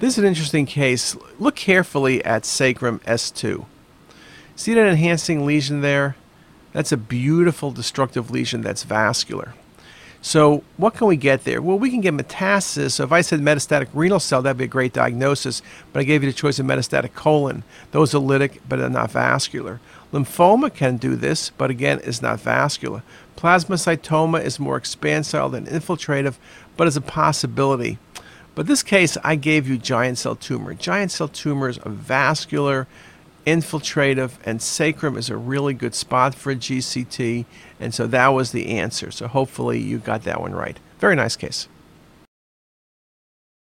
This is an interesting case. Look carefully at sacrum S2. See that enhancing lesion there? That's a beautiful destructive lesion that's vascular. So, what can we get there? Well, we can get metastasis. So, if I said metastatic renal cell, that'd be a great diagnosis. But I gave you the choice of metastatic colon. Those are lytic, but they're not vascular. Lymphoma can do this, but again, is not vascular. Plasmacytoma is more expansile than infiltrative, but is a possibility. But this case, I gave you giant cell tumor. Giant cell tumors are vascular, infiltrative, and sacrum is a really good spot for a GCT. And so that was the answer. So hopefully you got that one right. Very nice case.